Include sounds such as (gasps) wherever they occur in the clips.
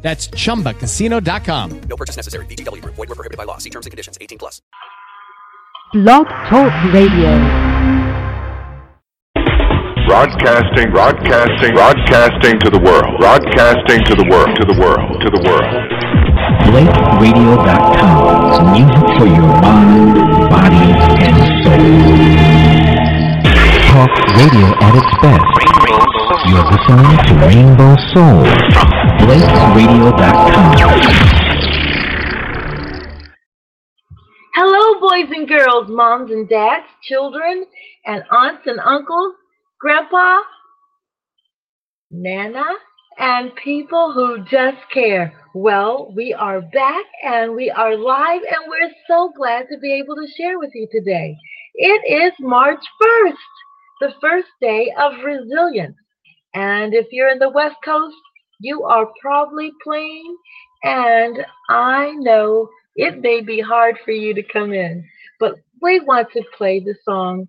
That's chumbacasino.com. No purchase necessary. VGW Group. Void were prohibited by law. See terms and conditions. 18 plus. Blog Talk Radio. Broadcasting, broadcasting, broadcasting to the world. Broadcasting to the world, to the world, to the world. BlakeRadio.com. Music for your mind, body, and soul. Talk radio at its best. You're listening to Rainbow Soul from BlakeRadio.com. Hello, boys and girls, moms and dads, children, and aunts and uncles, grandpa, nana, and people who just care. Well, we are back and we are live, and we're so glad to be able to share with you today. It is March 1st, the first day of resilience. And if you're in the West Coast, you are probably playing, and I know it may be hard for you to come in, but we want to play the song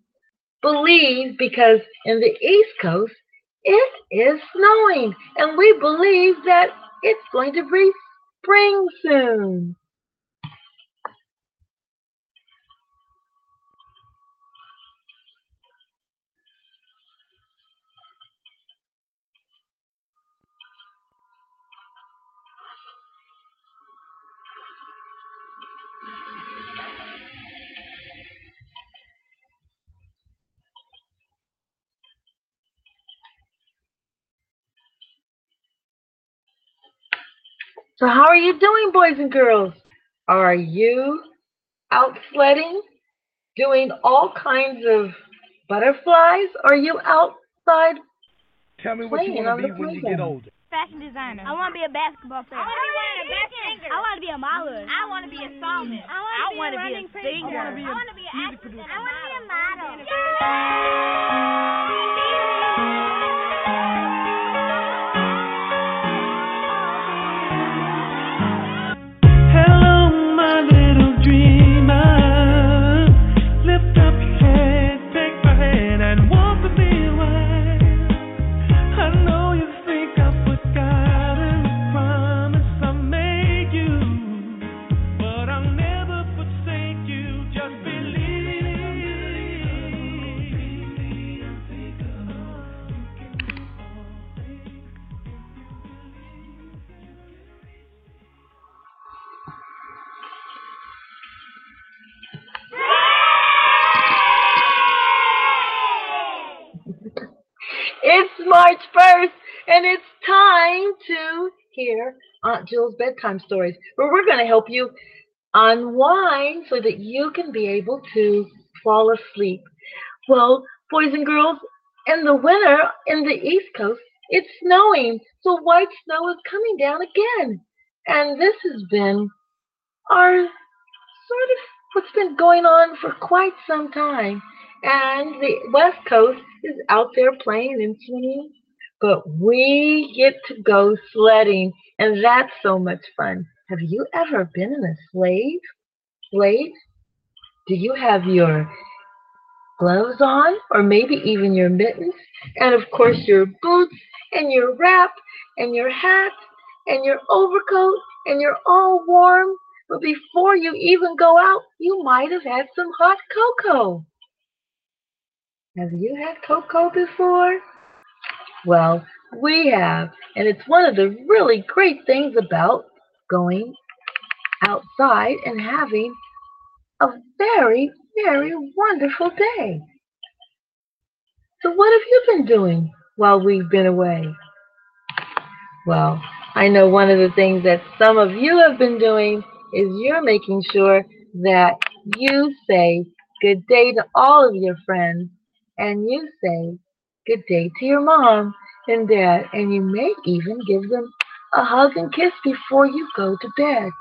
Believe because in the East Coast, it is snowing, and we believe that it's going to be spring soon. So, how are you doing, boys and girls? Are you out sledding, doing all kinds of butterflies? Are you outside Tell me what you want to be when you get older. fashion designer. I want to be a basketball player. I want to be one of the best singers. I want to be a model. I want to be a psalmist. I want to be, a singer. I want to be an actress. I want to be a model. Aunt Jewel's bedtime stories, where we're going to help you unwind so that you can be able to fall asleep. Well, boys and girls, in the winter in the East Coast, it's snowing, so white snow is coming down again. And this has been our sort of what's been going on for quite some time. And the West Coast is out there playing and swimming, but we get to go sledding, and that's so much fun. Have you ever been in a slave? Slave? Do you have your gloves on, or maybe even your mittens, and of course your boots and your wrap and your hat and your overcoat, and you're all warm? But before you even go out, you might have had some hot cocoa. Have you had cocoa before? Well, we have, and it's one of the really great things about going outside and having a very, very wonderful day. So, what have you been doing while we've been away? Well, I know one of the things that some of you have been doing is you're making sure that you say good day to all of your friends and you say good day to your mom and dad, and you may even give them a hug and kiss before you go to bed.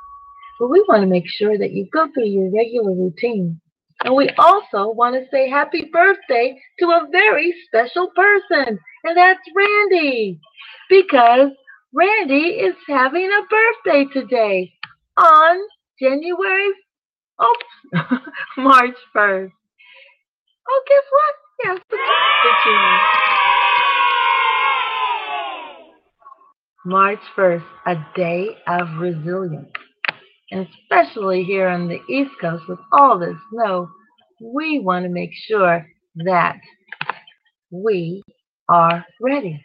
but we want to make sure that you go through your regular routine. And we also want to say happy birthday to a very special person, and that's Randy, because Randy is having a birthday today on January, oh, (laughs) March 1st. Oh, guess what? Yes, the birthday March 1st, a day of resilience. And especially here on the East Coast with all this snow, we want to make sure that we are ready.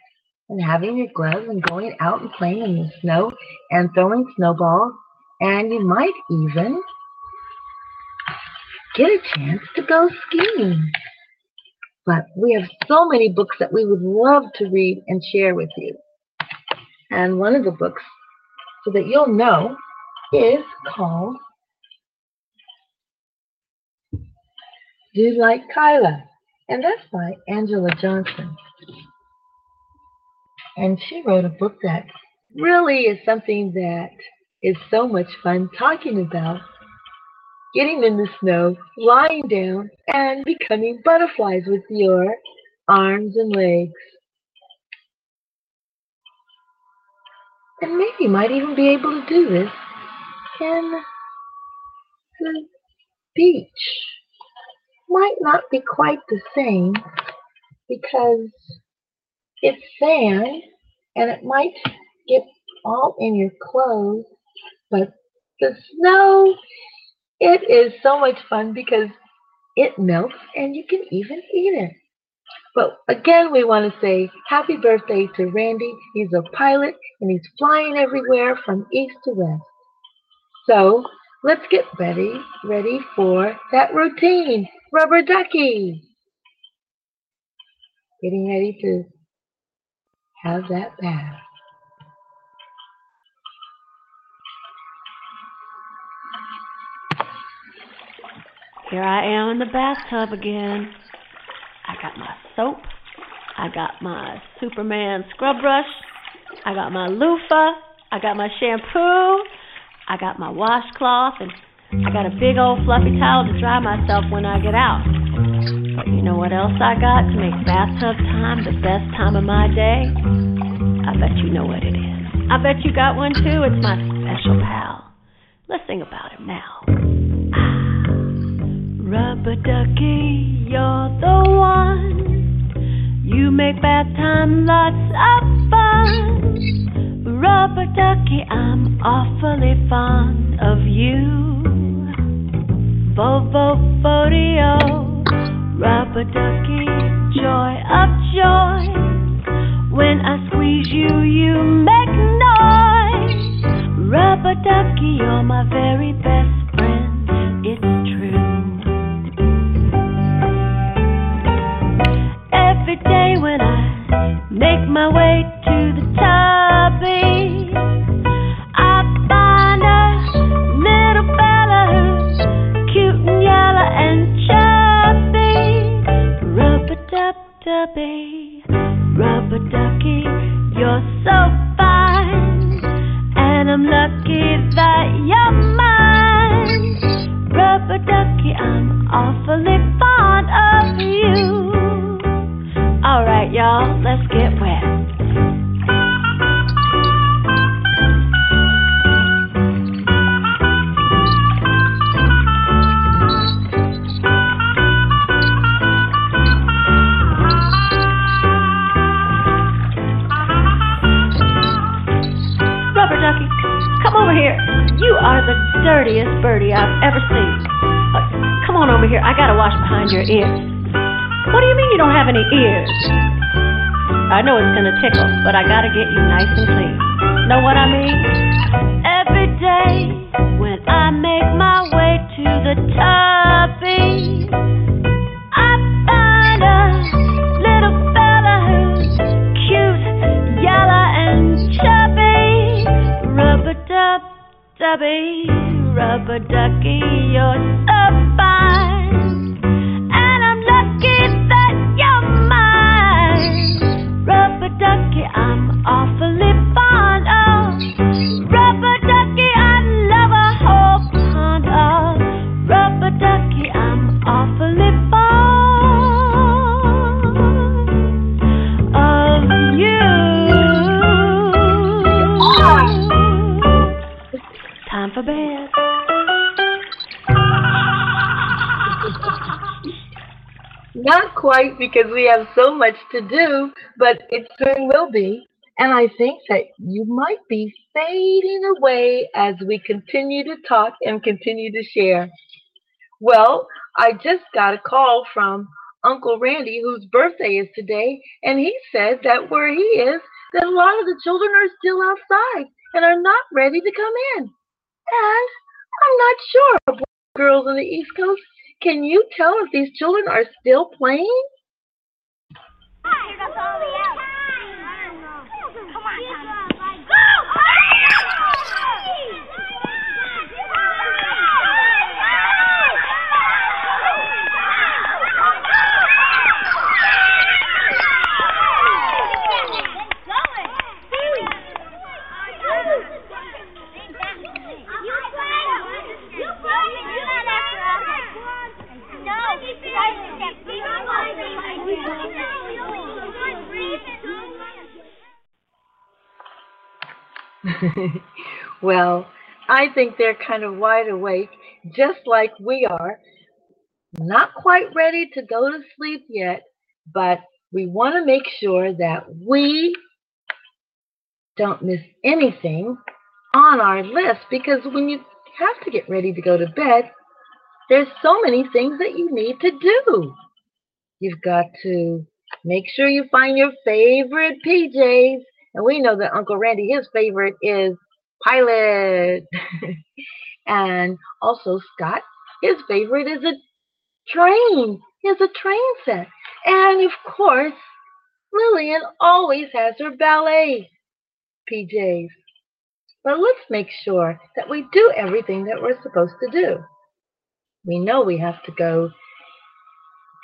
And having your gloves and going out and playing in the snow and throwing snowballs. And you might even get a chance to go skiing. But we have so many books that we would love to read and share with you. And one of the books, so that you'll know, is called Do Like Kyla. And that's by Angela Johnson. And she wrote a book that really is something that is so much fun talking about getting in the snow, lying down, and becoming butterflies with your arms and legs. And maybe you might even be able to do this in the beach. Might not be quite the same because it's sand and it might get all in your clothes, but the snow, it is so much fun because it melts and you can even eat it. But again, we want to say happy birthday to Randy. He's a pilot and he's flying everywhere from east to west. So let's get ready, ready for that routine. Rubber ducky. Getting ready to have that bath. Here I am in the bathtub again. I got my soap. I got my Superman scrub brush. I got my loofah. I got my shampoo. I got my washcloth. And I got a big old fluffy towel to dry myself when I get out. But you know what else I got to make bathtub time the best time of my day? I bet you know what it is. I bet you got one too. It's my special pal. Let's sing about him now. Rubber ducky, you're the one. You make bath time lots of fun. Rubber ducky, I'm awfully fond of you. Vovo Fodio, rubber ducky, joy of joy. When I squeeze you, you make noise. Rubber ducky, you're my very best my way behind your ears. What do you mean you don't have any ears? I know it's gonna tickle, but I gotta get you nice and clean. Know what I mean? Every day when I make my way to the tubby, I find a little fella who's cute, yellow and chubby. Rubber dub dubby, rubber ducky, you're so fine. Ducky, I'm awfully quite because we have so much to do, but it soon will be. And I think that you might be fading away as we continue to talk and continue to share. Well, I just got a call from Uncle Randy, whose birthday is today, and he said that where he is, that a lot of the children are still outside and are not ready to come in. And I'm not sure, girls on the East Coast, can you tell if these children are still playing? (laughs) well, I think they're kind of wide awake, just like we are. Not quite ready to go to sleep yet, but we want to make sure that we don't miss anything on our list because when you have to get ready to go to bed, there's so many things that you need to do. You've got to make sure you find your favorite PJs. And we know that Uncle Randy, his favorite is Pilot. (laughs) and also Scott, his favorite is a train. He has a train set. And of course, Lillian always has her ballet PJs. But let's make sure that we do everything that we're supposed to do. We know we have to go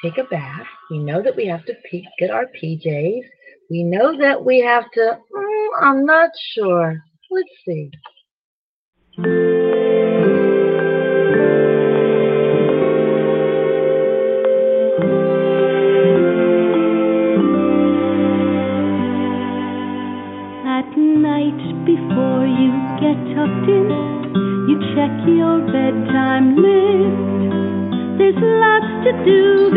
take a bath. We know that we have to get our PJs. We know that we have to, mm, I'm not sure. Let's see. At night before you get tucked in, you check your bedtime list. There's lots to do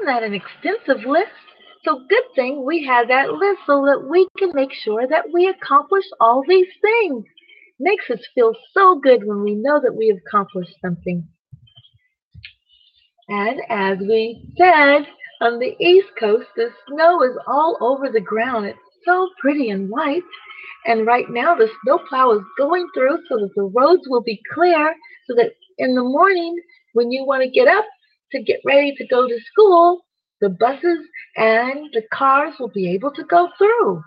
isn't that an extensive list? So good thing we have that list so that we can make sure that we accomplish all these things. Makes us feel so good when we know that we accomplished something. And as we said, on the East Coast, the snow is all over the ground. It's so pretty and white. And right now, the snowplow is going through so that the roads will be clear so that in the morning, when you want to get up to get ready to go to school, the buses and the cars will be able to go through.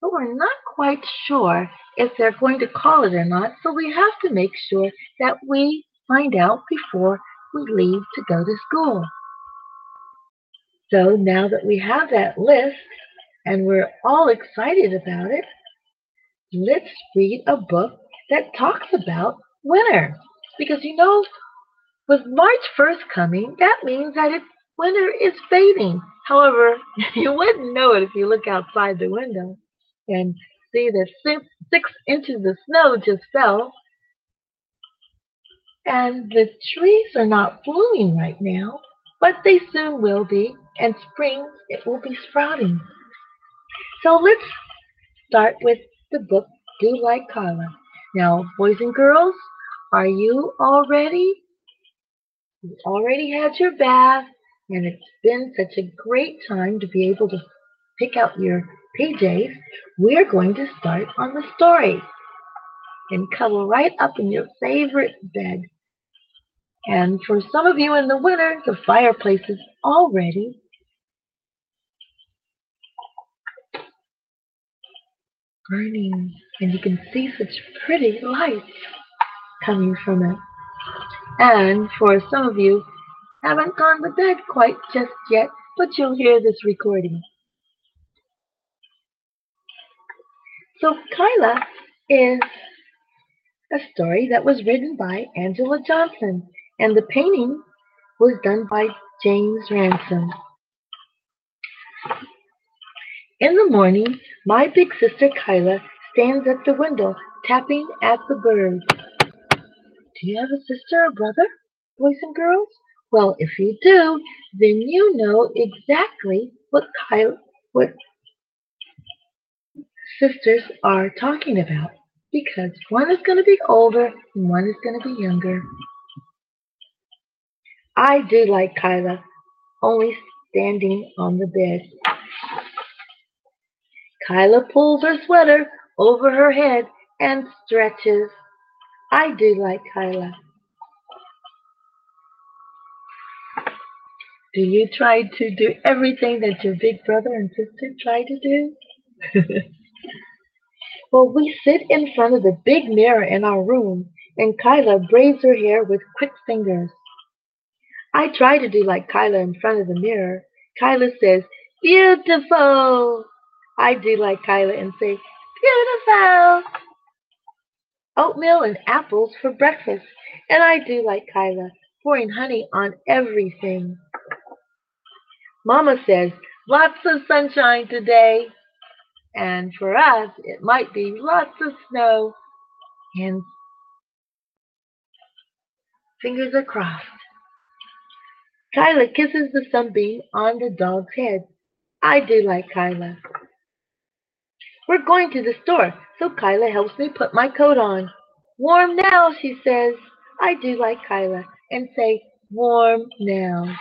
But we're not quite sure if they're going to call it or not, so we have to make sure that we find out before we leave to go to school. So now that we have that list and we're all excited about it, let's read a book that talks about winter. Because you know, with March 1st coming, that means that it, winter is fading. However, (laughs) you wouldn't know it if you look outside the window and see that six, six inches of snow just fell. And the trees are not blooming right now, but they soon will be. And spring, it will be sprouting. So let's start with the book Do Like Carla. Now, boys and girls, are you all ready? You already had your bath, and it's been such a great time to be able to pick out your PJs. We're going to start on the story and cuddle right up in your favorite bed. And for some of you in the winter, the fireplace is already burning, and you can see such pretty lights coming from it. And for some of you, haven't gone to bed quite just yet, but you'll hear this recording. So Kyla is a story that was written by Angela Johnson, and the painting was done by James Ransome. In the morning, my big sister Kyla stands at the window tapping at the birds. Do you have a sister or brother, boys and girls? Well, if you do, then you know exactly what Kyla, what sisters are talking about because one is going to be older and one is going to be younger. I do like Kyla, only standing on the bed. Kyla pulls her sweater over her head and stretches. I do like Kyla. Do you try to do everything that your big brother and sister try to do? (laughs) well, we sit in front of the big mirror in our room, and Kyla braids her hair with quick fingers. I try to do like Kyla in front of the mirror. Kyla says, Beautiful! I do like Kyla and say, Beautiful! Oatmeal and apples for breakfast. And I do like Kyla, pouring honey on everything. Mama says, lots of sunshine today. And for us, it might be lots of snow. And fingers are crossed. Kyla kisses the sunbeam on the dog's head. I do like Kyla. We're going to the store, so Kyla helps me put my coat on. Warm now, she says. I do like Kyla and say, warm now.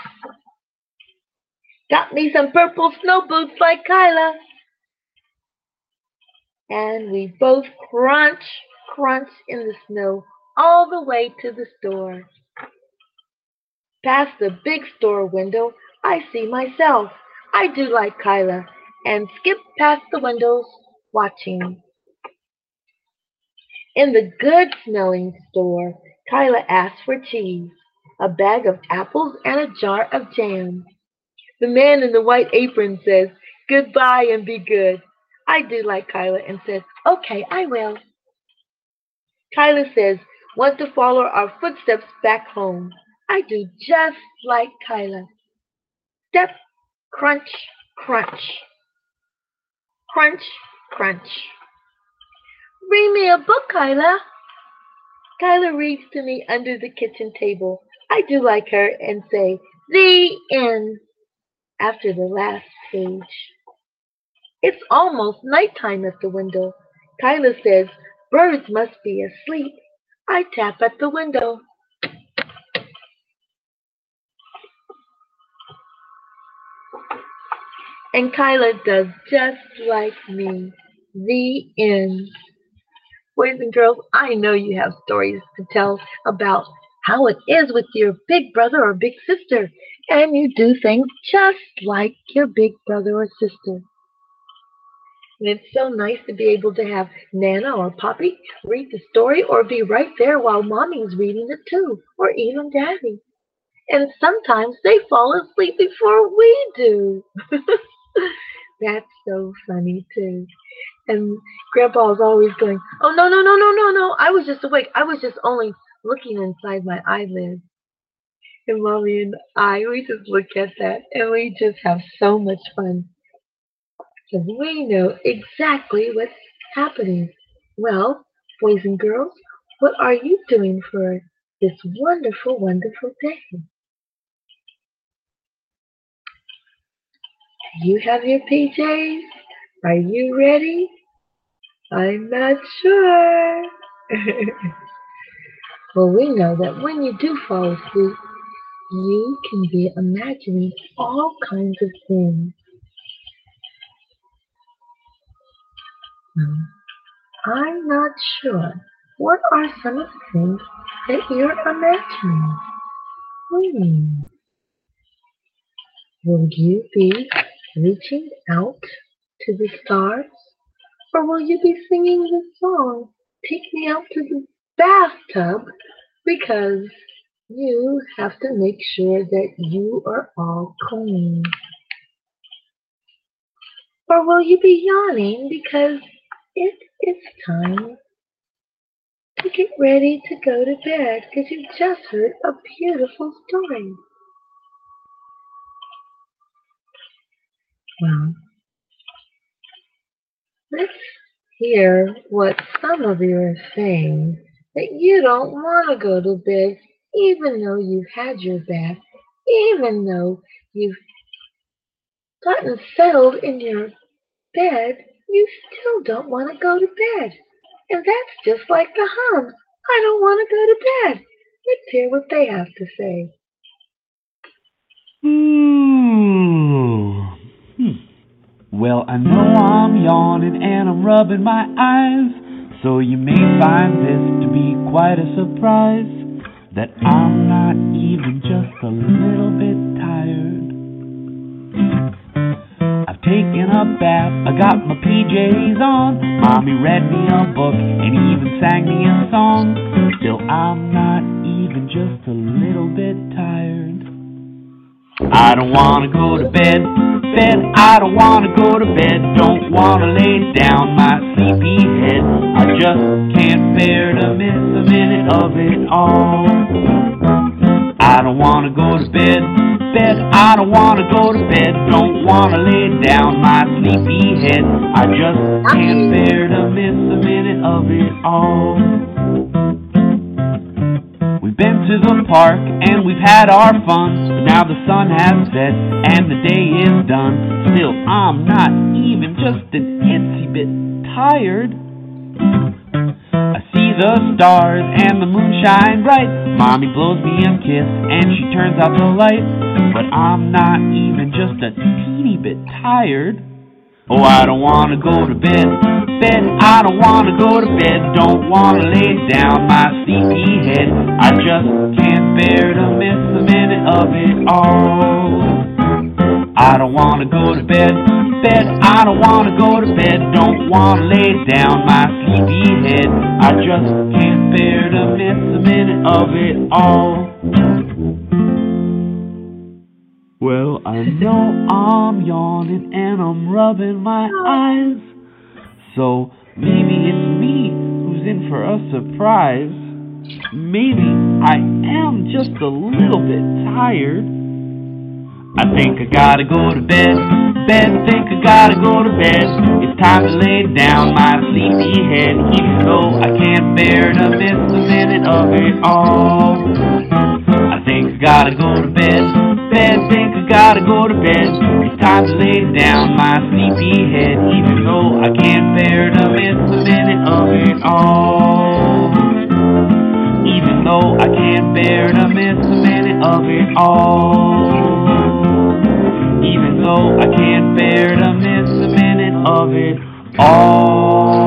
Got me some purple snow boots like Kyla. And we both crunch, crunch in the snow all the way to the store. Past the big store window, I see myself. I do like Kyla and skip past the windows watching. In the good smelling store, Kyla asks for cheese, a bag of apples, and a jar of jam. The man in the white apron says, Goodbye and be good. I do like Kyla and says, Okay, I will. Kyla says, Want to follow our footsteps back home. I do just like Kyla. Step, crunch, crunch. Crunch, crunch. Read me a book, Kyla. Kyla reads to me under the kitchen table. I do like her and say, The end. After the last page. It's almost nighttime at the window. Kyla says, Birds must be asleep. I tap at the window. And Kyla does just like me. The end. Boys and girls, I know you have stories to tell about how it is with your big brother or big sister, and you do things just like your big brother or sister. And it's so nice to be able to have Nana or Poppy read the story or be right there while Mommy's reading it too, or even Daddy. And sometimes they fall asleep before we do. (laughs) That's so funny too. And Grandpa's always going, Oh no no no no no no! I was just awake. I was just only looking inside my eyelids. And Mommy and I, we just look at that and we just have so much fun. Because we know exactly what's happening. Well, boys and girls, what are you doing for this wonderful, wonderful day? Do you have your PJs? Are you ready? I'm not sure. (laughs) well, we know that when you do fall asleep, you can be imagining all kinds of things. Hmm. I'm not sure. What are some of the things that you're imagining? Hmm. Will you be reaching out to the stars? Or will you be singing the song, Take Me Out to the Bathtub? Because you have to make sure that you are all clean. Or will you be yawning because it is time to get ready to go to bed because you just heard a beautiful story? Well, let's hear what some of you are saying that you don't want to go to bed even though you've had your bath, even though you've gotten settled in your bed, you still don't want to go to bed. And that's just like the hums. I don't want to go to bed. Let's hear what they have to say. Ooh. Hmm. Well, I know I'm yawning and I'm rubbing my eyes, so you may find this to be quite a surprise that I'm not even just a little bit tired. I've taken a bath, I got my PJs on, mommy read me a book and even sang me a song. Still, I'm not even just a little bit tired. I don't wanna go to bed, bed, I don't wanna go to bed, don't wanna lay down my sleepy head. I just can't bear to miss a minute of it all. I don't wanna go to bed, bed, I don't wanna go to bed, don't wanna lay down my sleepy head. I just can't bear to miss a minute of it all. Been to the park and we've had our fun. But now the sun has set and the day is done. Still, I'm not even just an itsy bit tired. I see the stars and the moon shine bright. Mommy blows me a kiss and she turns out the light. But I'm not even just a teeny bit tired. Oh, I don't wanna go to bed, bed. I don't wanna go to bed. Don't wanna lay down my sleepy head. I just can't bear to miss a minute of it all. I don't wanna go to bed, bed. I don't wanna go to bed. Don't wanna lay down my sleepy head. I just can't bear to miss a minute of it all. Well, I know I'm yawning and I'm rubbing my eyes. So maybe it's me who's in for a surprise. Maybe I am just a little bit tired. I think I gotta go to bed. Bed, I think I gotta go to bed. It's time to lay down my sleepy head. Even though I can't bear to miss a minute of it all. I think I gotta go to bed. Bed, gotta go to bed. It's time to lay down my sleepy head, even though I can't bear to miss a minute of it all. Even though I can't bear to miss a minute of it all. Even though I can't bear to miss a minute of it all.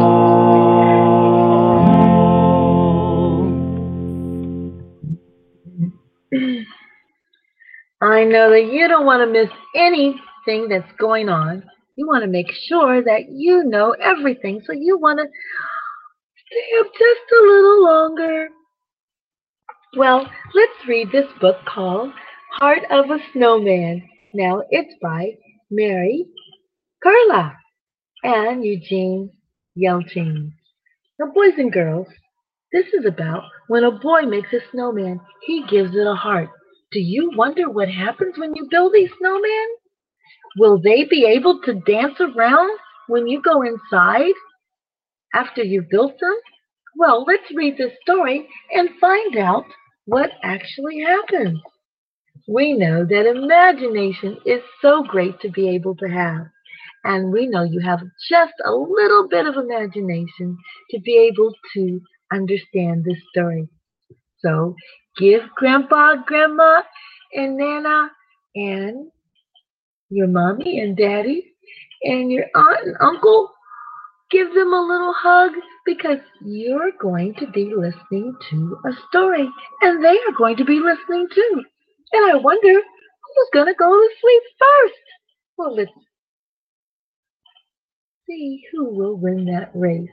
I know that you don't want to miss anything that's going on. You want to make sure that you know everything. So you want to stay up just a little longer. Well, let's read this book called Heart of a Snowman. Now, it's by Mary Kuryla and Eugene Yelchin. Now, boys and girls, this is about when a boy makes a snowman, he gives it a heart. Do you wonder what happens when you build a snowman? Will they be able to dance around when you go inside after you've built them? Well, let's read this story and find out what actually happens. We know that imagination is so great to be able to have. And we know you have just a little bit of imagination to be able to understand this story. So give Grandpa, Grandma, and Nana, and your mommy and daddy, and your aunt and uncle, give them a little hug because you're going to be listening to a story, and they are going to be listening too. And I wonder who's going to go to sleep first. Well, let's see who will win that race.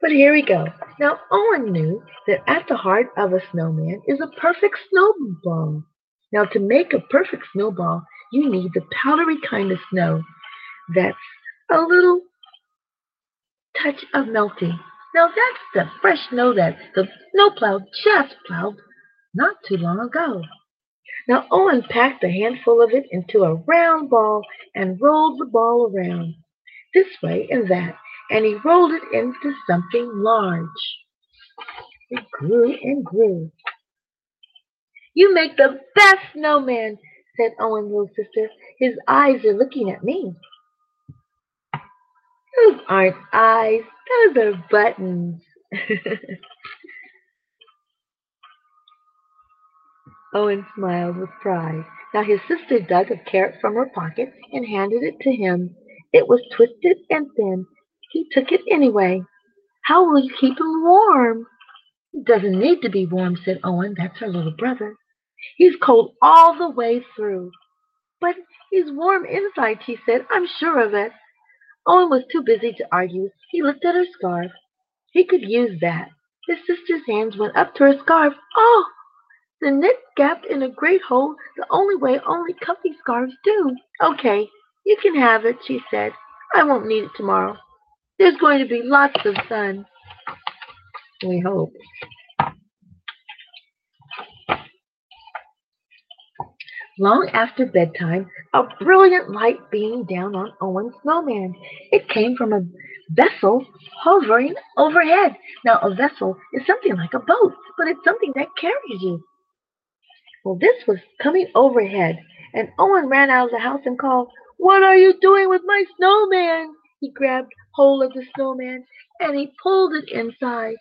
But here we go. Now, Owen knew that at the heart of a snowman is a perfect snowball. Now, to make a perfect snowball, you need the powdery kind of snow that's a little touch of melting. Now, that's the fresh snow that the snowplow just plowed not too long ago. Now, Owen packed a handful of it into a round ball and rolled the ball around this way and that and he rolled it into something large. It grew and grew. You make the best snowman, said Owen's little sister. His eyes are looking at me. Those aren't eyes, those are buttons. (laughs) Owen smiled with pride. Now his sister dug a carrot from her pocket and handed it to him. It was twisted and thin he took it anyway. How will you keep him warm? He doesn't need to be warm, said Owen. That's her little brother. He's cold all the way through. But he's warm inside, she said. I'm sure of it. Owen was too busy to argue. He looked at her scarf. He could use that. His sister's hands went up to her scarf. Oh! The knit gapped in a great hole the only way only comfy scarves do. Okay, you can have it, she said. I won't need it tomorrow. There's going to be lots of sun. We hope. Long after bedtime, a brilliant light beamed down on Owen's snowman. It came from a vessel hovering overhead. Now, a vessel is something like a boat, but it's something that carries you. Well, this was coming overhead, and Owen ran out of the house and called, What are you doing with my snowman? He grabbed hold of the snowman and he pulled it inside.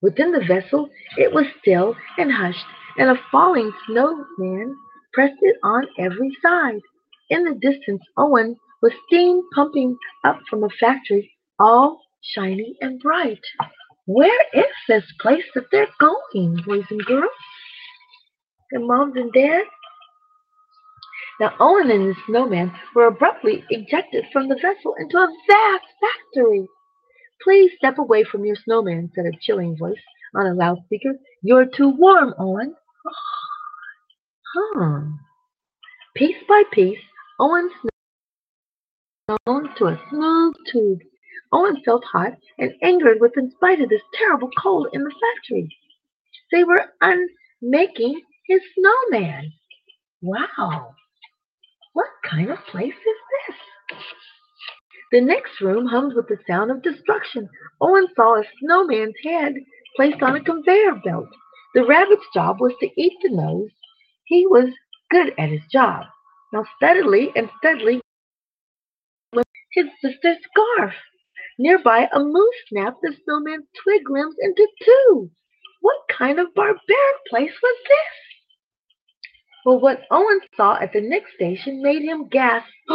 Within the vessel it was still and hushed, and a falling snowman pressed it on every side. In the distance, Owen was steam pumping up from a factory, all shiny and bright. Where is this place that they're going, boys and girls? And moms and dads? Now Owen and his snowman were abruptly ejected from the vessel into a vast factory. Please step away from your snowman, said a chilling voice on a loudspeaker. You're too warm, Owen. (sighs) huh. Piece by piece, Owen snowed to a smooth tube. Owen felt hot and angered with in spite of this terrible cold in the factory. They were unmaking his snowman. Wow. What kind of place is this? The next room hummed with the sound of destruction. Owen saw a snowman's head placed on a conveyor belt. The rabbit's job was to eat the nose. He was good at his job. Now steadily and steadily his sister's scarf. Nearby, a moose snapped the snowman's twig limbs into two. What kind of barbaric place was this? Well, what Owen saw at the next station made him gasp. (gasps)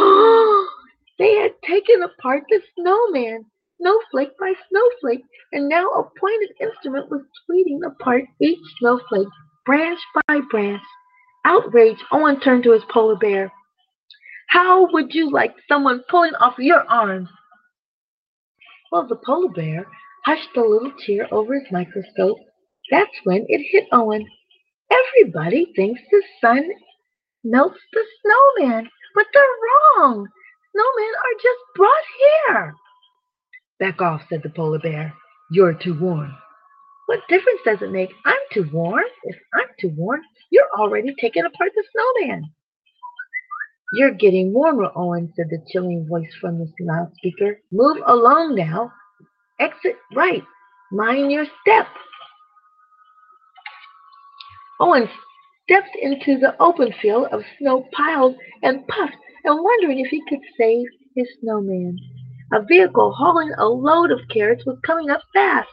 they had taken apart the snowman, snowflake by snowflake, and now a pointed instrument was tweeting apart each snowflake, branch by branch. Outraged, Owen turned to his polar bear. How would you like someone pulling off your arms? Well, the polar bear hushed a little tear over his microscope. That's when it hit Owen. Everybody thinks the sun melts the snowman, but they're wrong. Snowmen are just brought here. Back off, said the polar bear. You're too warm. What difference does it make? I'm too warm. If I'm too warm, you're already taking apart the snowman. You're getting warmer, Owen, said the chilling voice from the loudspeaker. Move along now. Exit right. Mind your step. Owen stepped into the open field of snow piled and puffed and wondering if he could save his snowman. A vehicle hauling a load of carrots was coming up fast.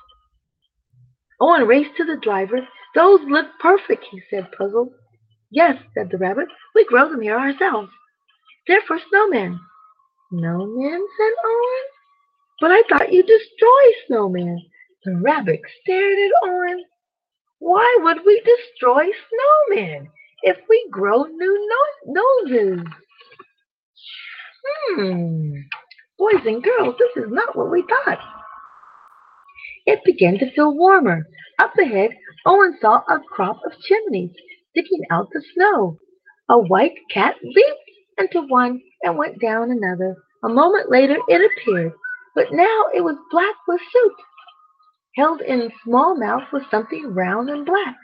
Owen raced to the driver. Those look perfect, he said, puzzled. Yes, said the rabbit. We grow them here ourselves. They're for snowmen. Snowmen, said Owen. But I thought you destroy snowmen. The rabbit stared at Owen. Why would we destroy snowmen if we grow new no- noses? Hmm. Boys and girls, this is not what we thought. It began to feel warmer. Up ahead, Owen saw a crop of chimneys sticking out the snow. A white cat leaped into one and went down another. A moment later it appeared, but now it was black with soot. Held in small mouth was something round and black.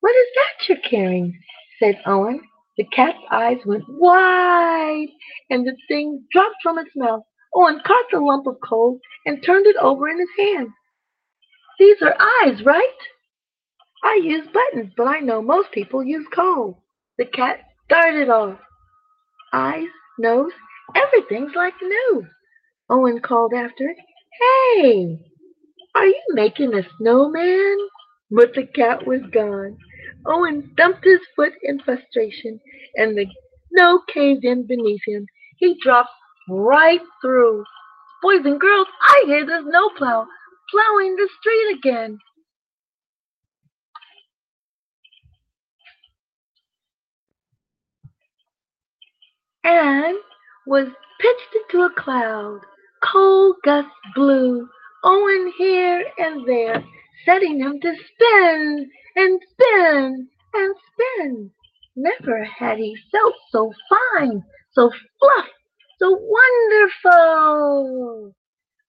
What is that you're carrying? said Owen. The cat's eyes went wide, and the thing dropped from its mouth. Owen caught the lump of coal and turned it over in his hand. These are eyes, right? I use buttons, but I know most people use coal. The cat darted off. Eyes, nose, everything's like new. Owen called after it. Hey, are you making a snowman? But the cat was gone. Owen stumped his foot in frustration, and the snow caved in beneath him. He dropped right through. Boys and girls, I hear the snowplow plowing the street again. and was pitched into a cloud. Cold gusts blew, Owen here and there, setting him to spin and spin and spin. Never had he felt so fine, so fluff, so wonderful.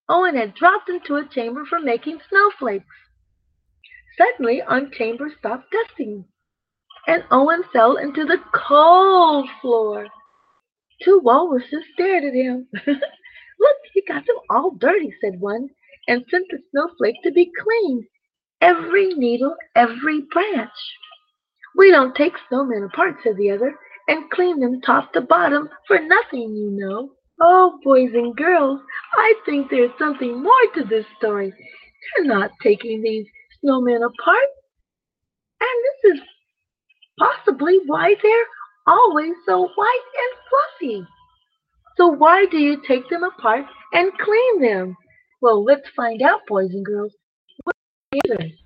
Owen had dropped into a chamber for making snowflakes. Suddenly, on chamber stopped dusting, and Owen fell into the cold floor. Two walruses stared at him. (laughs) Look, he got them all dirty, said one, and sent the snowflake to be cleaned. Every needle, every branch. We don't take snowmen apart, said the other, and clean them top to bottom for nothing, you know. Oh, boys and girls, I think there's something more to this story. They're not taking these snowmen apart. And this is possibly why they're always so white and fluffy. So why do you take them apart and clean them? Well, let's find out, boys and girls. What are the answers?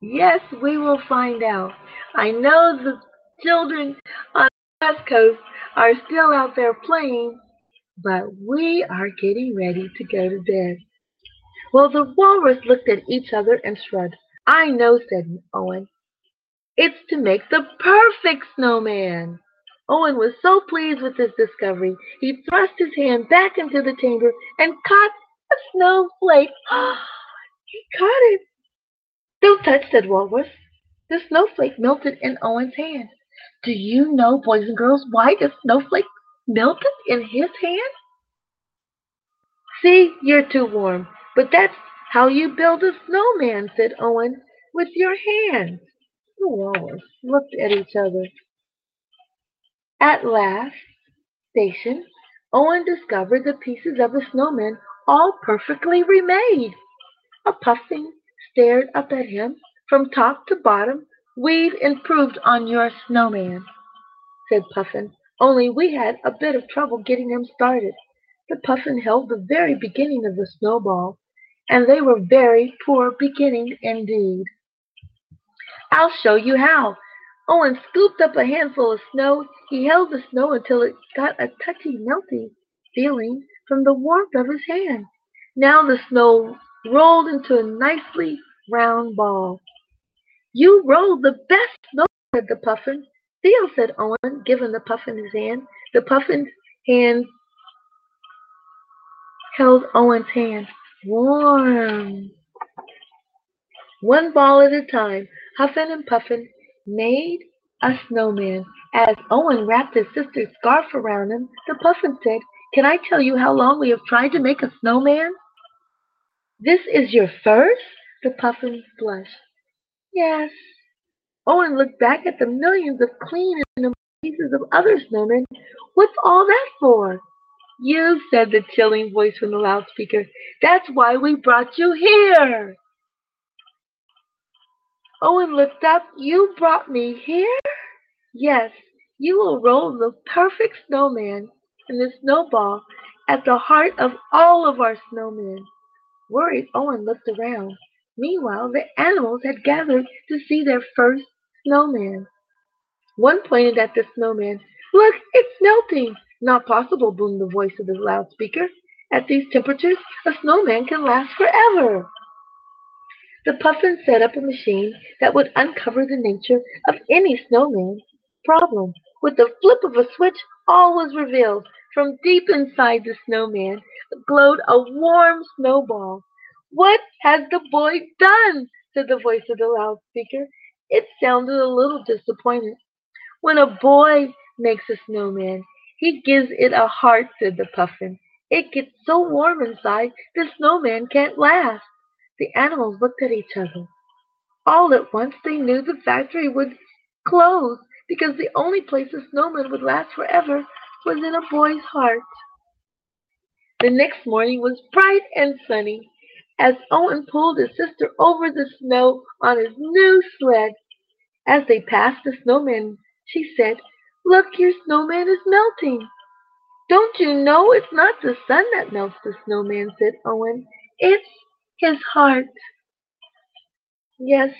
Yes, we will find out. I know the children on the West Coast are still out there playing, but we are getting ready to go to bed. Well, the walrus looked at each other and shrugged. I know, said Owen. It's to make the perfect snowman. Owen was so pleased with this discovery, he thrust his hand back into the chamber and caught a snowflake. (gasps) he caught it. Don't touch, said Walrus. The snowflake melted in Owen's hand. Do you know, boys and girls, why the snowflake melted in his hand? See, you're too warm, but that's How you build a snowman, said Owen, with your hands. Looked at each other. At last station, Owen discovered the pieces of the snowman all perfectly remade. A puffin stared up at him from top to bottom. We've improved on your snowman, said Puffin, only we had a bit of trouble getting him started. The Puffin held the very beginning of the snowball, and they were very poor beginning indeed. I'll show you how. Owen scooped up a handful of snow. He held the snow until it got a touchy, melty feeling from the warmth of his hand. Now the snow rolled into a nicely round ball. You rolled the best snow, said the puffin. Theo, said Owen, giving the puffin his hand. The puffin's hand held Owen's hand. Warm. One ball at a time, Huffin and Puffin made a snowman. As Owen wrapped his sister's scarf around him, the Puffin said, Can I tell you how long we have tried to make a snowman? This is your first? The Puffin blushed. Yes. Owen looked back at the millions of clean and pieces of other snowmen. What's all that for? You, said the chilling voice from the loudspeaker. That's why we brought you here. Oh, Owen looked up. You brought me here? Yes, you will roll the perfect snowman in the snowball at the heart of all of our snowmen. Worried, Owen looked around. Meanwhile, the animals had gathered to see their first snowman. One pointed at the snowman. Look, it's melting. Not possible, boomed the voice of the loudspeaker. At these temperatures, a snowman can last forever. The puffin set up a machine that would uncover the nature of any snowman problem. With the flip of a switch, all was revealed. From deep inside the snowman glowed a warm snowball. What has the boy done? said the voice of the loudspeaker. It sounded a little disappointed. When a boy makes a snowman, he gives it a heart, said the puffin. It gets so warm inside, the snowman can't last. The animals looked at each other. All at once they knew the factory would close because the only place a snowman would last forever was in a boy's heart. The next morning was bright and sunny. As Owen pulled his sister over the snow on his new sled, as they passed the snowman, she said, Look, your snowman is melting. Don't you know it's not the sun that melts the snowman, said Owen. It's his heart. Yes,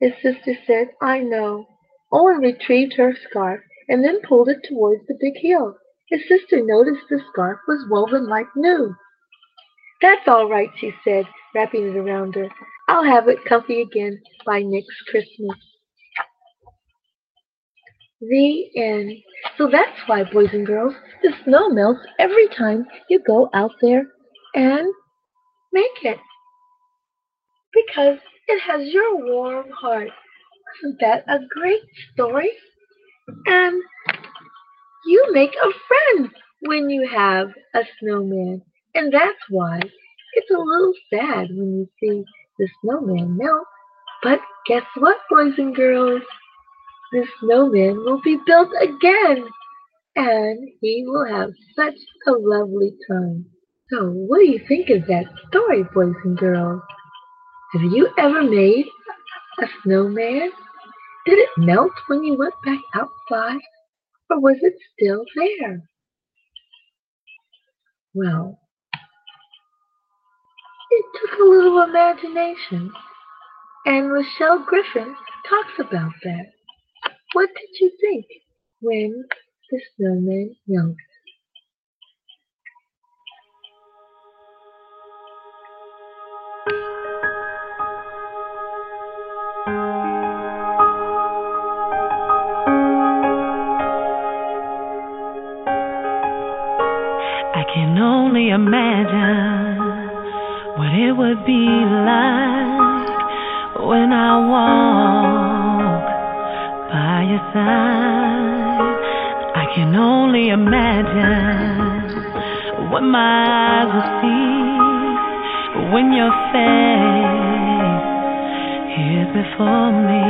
his sister said, I know. Owen retrieved her scarf and then pulled it towards the big hill. His sister noticed the scarf was woven like new. That's all right, she said, wrapping it around her. I'll have it comfy again by next Christmas. The end. So that's why, boys and girls, the snow melts every time you go out there and make it. Because it has your warm heart. Isn't that a great story? And you make a friend when you have a snowman. And that's why it's a little sad when you see the snowman melt. But guess what, boys and girls? The snowman will be built again. And he will have such a lovely time. So, what do you think of that story, boys and girls? Have you ever made a snowman? Did it melt when you went back outside, or was it still there? Well, it took a little imagination, and Rochelle Griffin talks about that. What did you think when the snowman melted? Only imagine what it would be like when I walk by your side. I can only imagine what my eyes will see when your face is before me,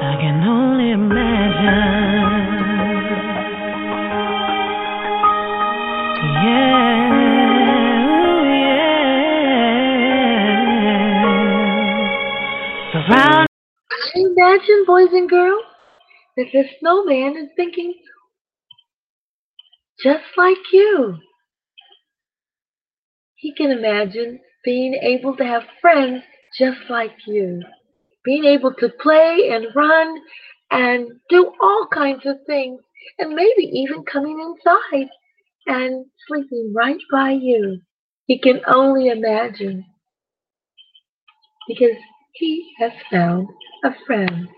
I can only imagine. Imagine, boys and girls, that the snowman is thinking just like you. He can imagine being able to have friends just like you, being able to play and run and do all kinds of things, and maybe even coming inside and sleeping right by you. He can only imagine because he has found a friend.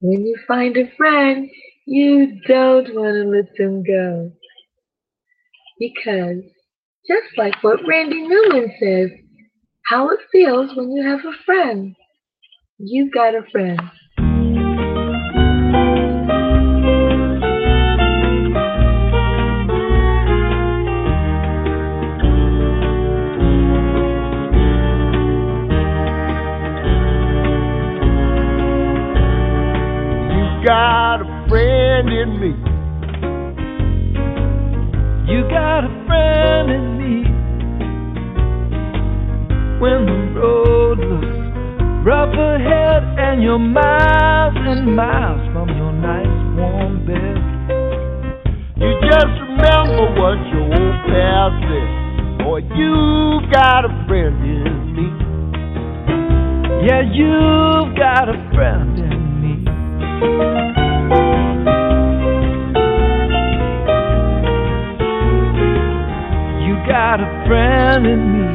When you find a friend, you don't want to let them go. Because just like what Randy Newman says, how it feels when you have a friend. You've got a friend. In me. You got a friend in me. When the road looks rough ahead and you're miles and miles from your nice warm bed. You just remember what your old past said. Boy, you got a friend in me. Yeah, you've got a friend in me. Got a friend in me.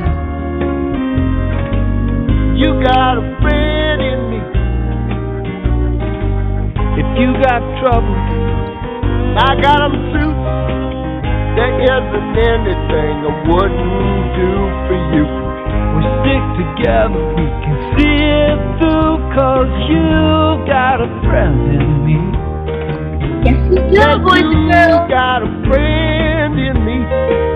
You got a friend in me. If you got trouble, I got 'em too. There isn't anything I wouldn't do for you. we stick together, we can see it through, cause you've got a friend in me. Yes, you do, boys and You got a friend in me.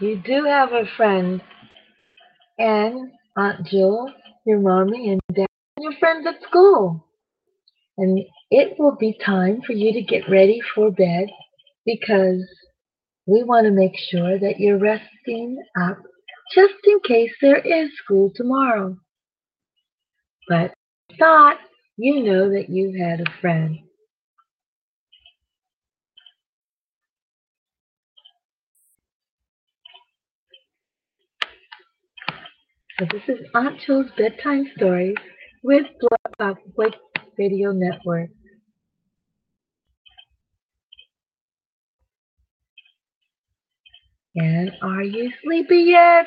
You do have a friend. And Aunt Jill, your mommy and dad, and your friends at school. And it will be time for you to get ready for bed because we want to make sure that you're resting up just in case there is school tomorrow. But not, you know that you've had a friend. So this is Aunt Jewel's bedtime stories with Blog Talk Wake Radio Network. And are you sleepy yet?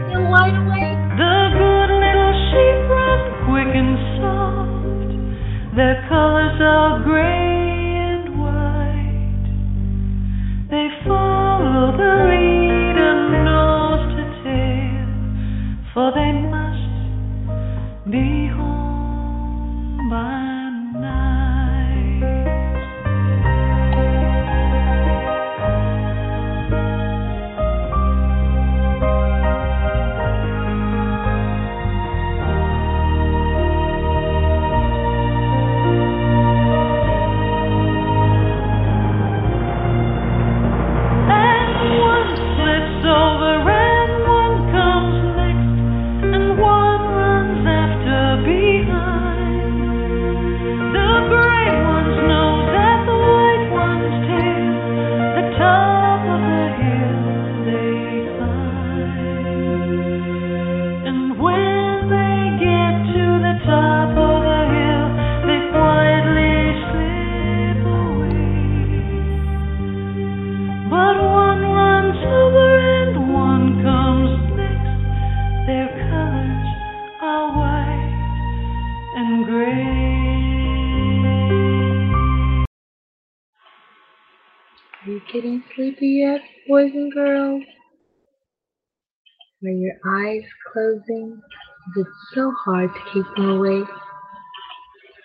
closing? Is it so hard to keep them awake?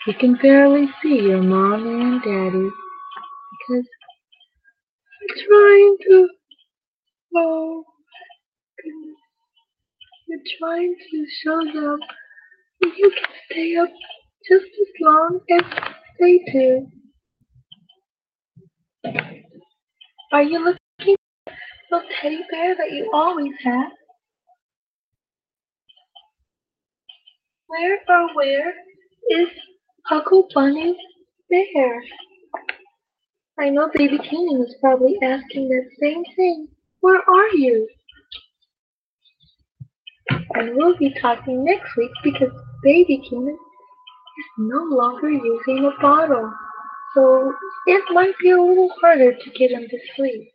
You can barely see your mommy and daddy because they're trying to. Oh, goodness. You're trying to show them that you can stay up just as long as they do. Are you looking at the teddy bear that you always have? Where or where is Huggle Buggle bear? I know Baby Keenan is probably asking that same thing. Where are you? And we'll be talking next week because Baby Keenan is no longer using a bottle. So it might be a little harder to get him to sleep.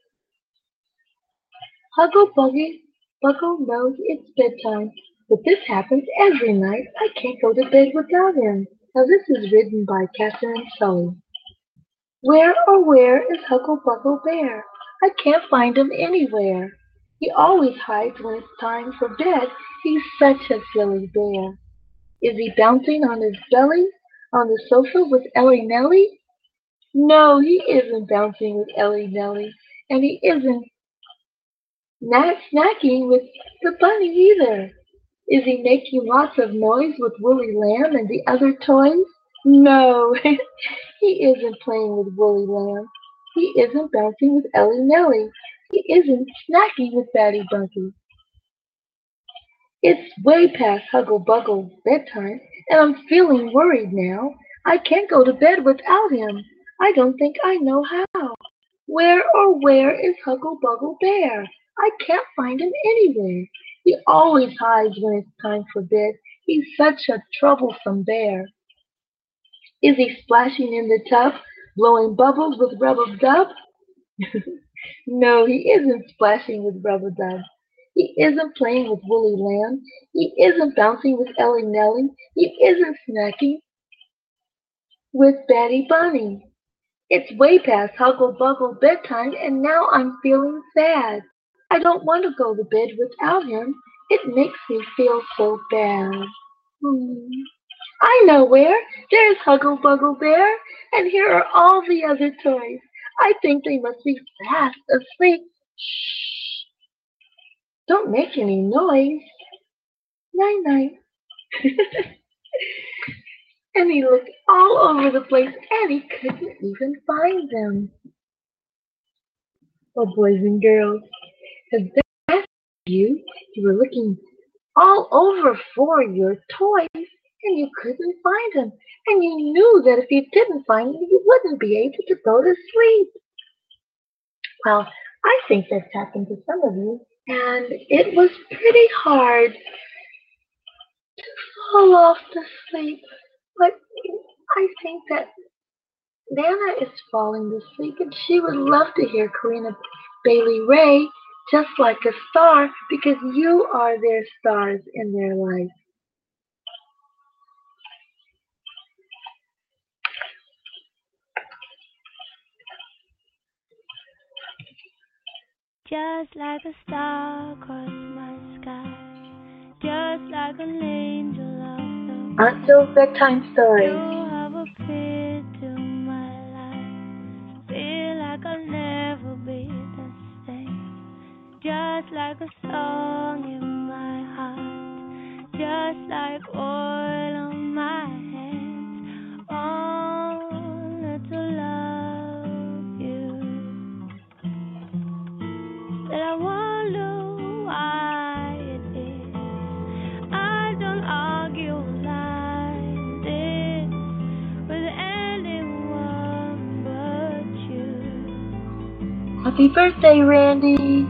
Huggle Buggy Buggle knows it's bedtime, but this happens every night. I can't go to bed without him. Now this is written by Katherine Sully. Where or where is Buggle Bear? I can't find him anywhere. He always hides when it's time for bed. He's such a silly bear. Is he bouncing on his belly on the sofa with Ellie Nellie? No, he isn't bouncing with Ellie Nellie, and he isn't not snacking with the bunny either. Is he making lots of noise with Woolly Lamb and the other toys? No, (laughs) he isn't playing with Woolly Lamb. He isn't bouncing with Ellie Nellie. He isn't snacking with Batty Bunny. It's way past Huggle Buggle's bedtime, and I'm feeling worried now. I can't go to bed without him. I don't think I know how. Where or where is Huggle Buggle Bear? I can't find him anywhere. He always hides when it's time for bed. He's such a troublesome bear. Is he splashing in the tub, blowing bubbles with Rubber Dub? (laughs) no, he isn't splashing with Rubber Dub. He isn't playing with Woolly Lamb. He isn't bouncing with Ellie Nellie. He isn't snacking with Batty Bunny. It's way past Huggle Buggle bedtime, and now I'm feeling sad. I don't want to go to bed without him. It makes me feel so bad. Hmm. I know where. There's Huggle Buggle Bear, and here are all the other toys. I think they must be fast asleep. Shh. Don't make any noise. Night night. (laughs) and he looked all over the place, and he couldn't even find them. Oh, boys and girls, has that happened you? You were looking all over for your toys, and you couldn't find them. And you knew that if you didn't find them, you wouldn't be able to go to sleep. Well, I think that's happened to some of you, and it was pretty hard to fall off to sleep. But I think that Nana is falling to sleep, and she would love to hear Corinne Bailey Rae just like a star because you are their stars in their life. Just like a star across my sky, just like an angel of the Aunt Jewel's bedtime You Just like a song in my heart. Just like oil on my hands. To love you. But I wonder why it is. I don't argue like this with anyone but you. Happy birthday, Randy.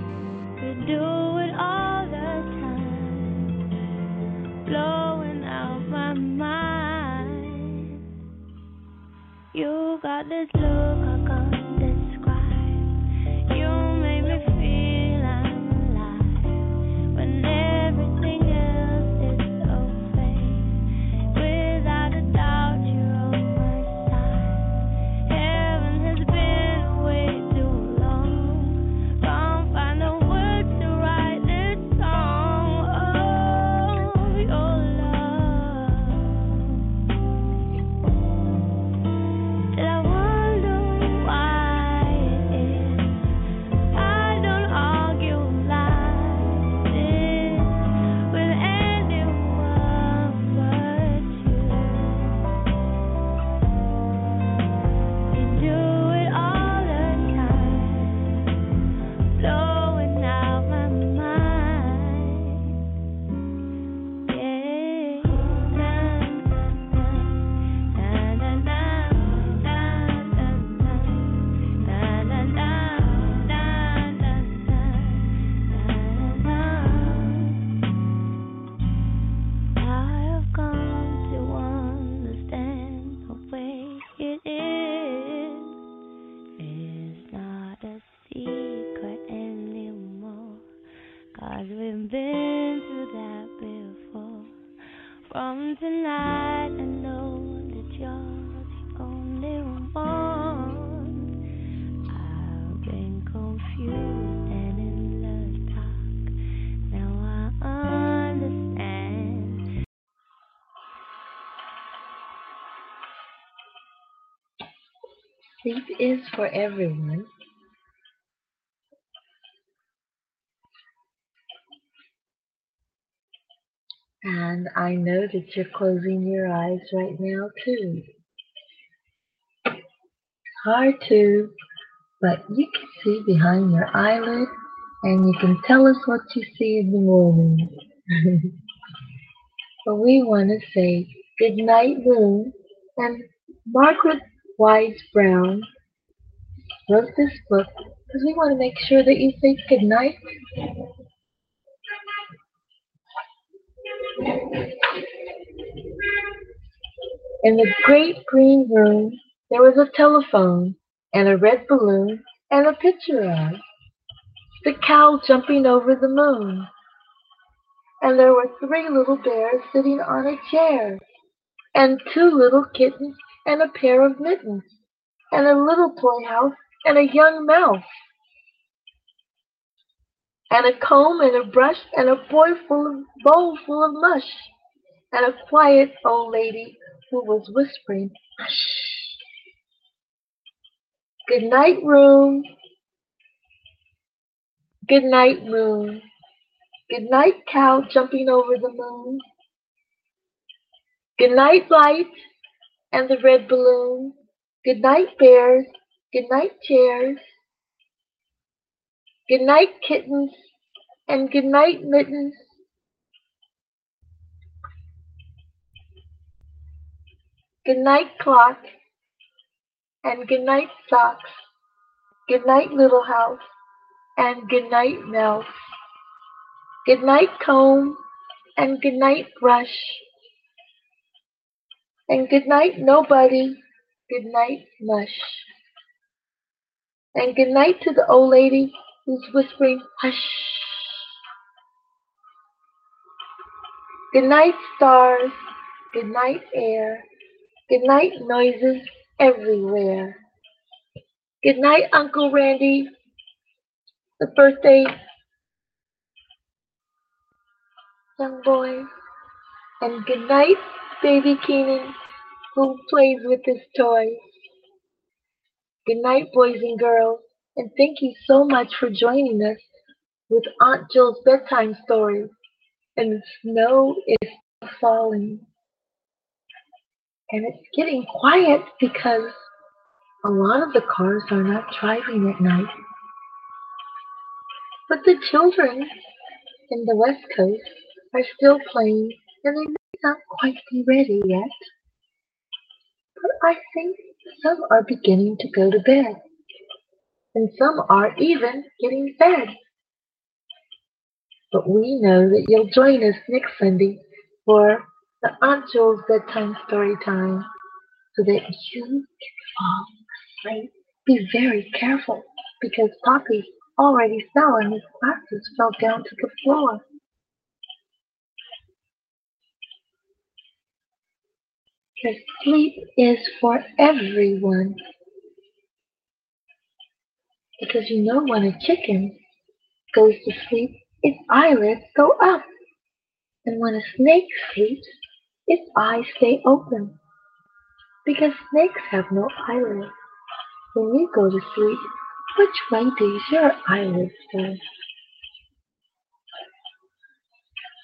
From tonight, I know that you're the only one. I've been confused and in the dark. Now I understand. Sleep is for everyone. And I know that you're closing your eyes right now too. Hard to, but you can see behind your eyelid and you can tell us what you see in the morning. (laughs) but we want to say good night, Moon. And Margaret Wise Brown wrote this book because we want to make sure that you say good night. In the great green room, there was a telephone and a red balloon and a picture of the cow jumping over the moon. And there were three little bears sitting on a chair, and two little kittens and a pair of mittens, and a little toy house and a young mouse, and a comb and a brush and a boy full of bowl full of mush, and a quiet old lady who was whispering, hush. Good night, room. Good night, moon. Good night, cow jumping over the moon. Good night, light and the red balloon. Good night, bears. Good night, chairs. Good night, kittens. And good night, mittens. Good night, clock. And good night, socks. Good night, little house. And good night, mouse. Good night, comb. And good night, brush. And good night, nobody. Good night, mush. And good night to the old lady who's whispering, hush. Good night, stars. Good night, air. Good night, noises everywhere. Good night, Uncle Randy. The birthday young boy. And good night, baby Keenan, who plays with his toys. Good night, boys and girls, and thank you so much for joining us with Aunt Jewel's bedtime story. And the snow is falling. And it's getting quiet because a lot of the cars are not driving at night. But the children in the West Coast are still playing and they may not quite be ready yet. But I think some are beginning to go to bed. And some are even getting fed. But we know that you'll join us next Sunday for the Aunt Jewel's bedtime story time so that you can fall asleep. Be very careful because Poppy already fell and his glasses fell down to the floor. Because sleep is for everyone. Because you know when a chicken goes to sleep, its eyelids go up. And when a snake sleeps, its eyes stay open. Because snakes have no eyelids. When you go to sleep, which way do your eyelids go?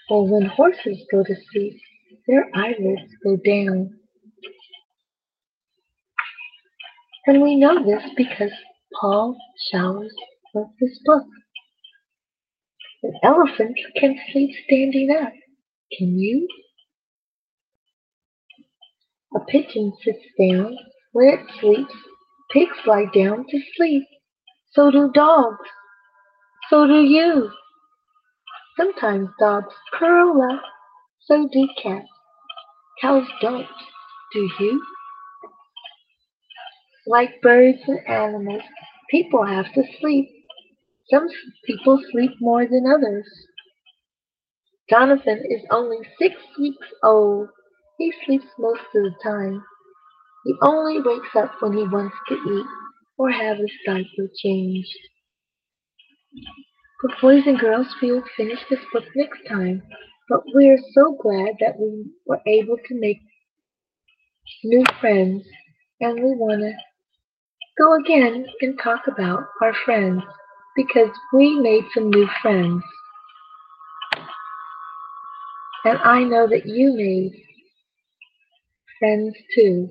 Well, when horses go to sleep, their eyelids go down. And we know this because Paul Showers wrote this book. An elephant can sleep standing up. Can you? A pigeon sits down where it sleeps. Pigs lie down to sleep. So do dogs. So do you. Sometimes dogs curl up. So do cats. Cows don't. Do you? Like birds and animals, people have to sleep. Some people sleep more than others. Jonathan is only six weeks old. He sleeps most of the time. He only wakes up when he wants to eat or have his diaper changed. But boys and girls, we will finish this book next time. But we are so glad that we were able to make new friends, and we want to go again and talk about our friends because we made some new friends. And I know that you made friends too.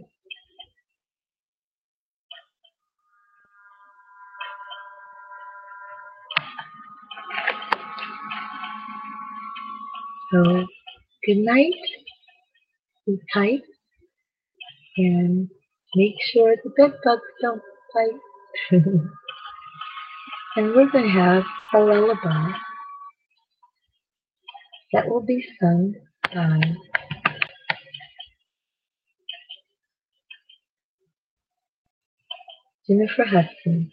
So, good night, be tight, and make sure the bed bugs don't and we're going to have a lullaby that will be sung by Jennifer Hudson.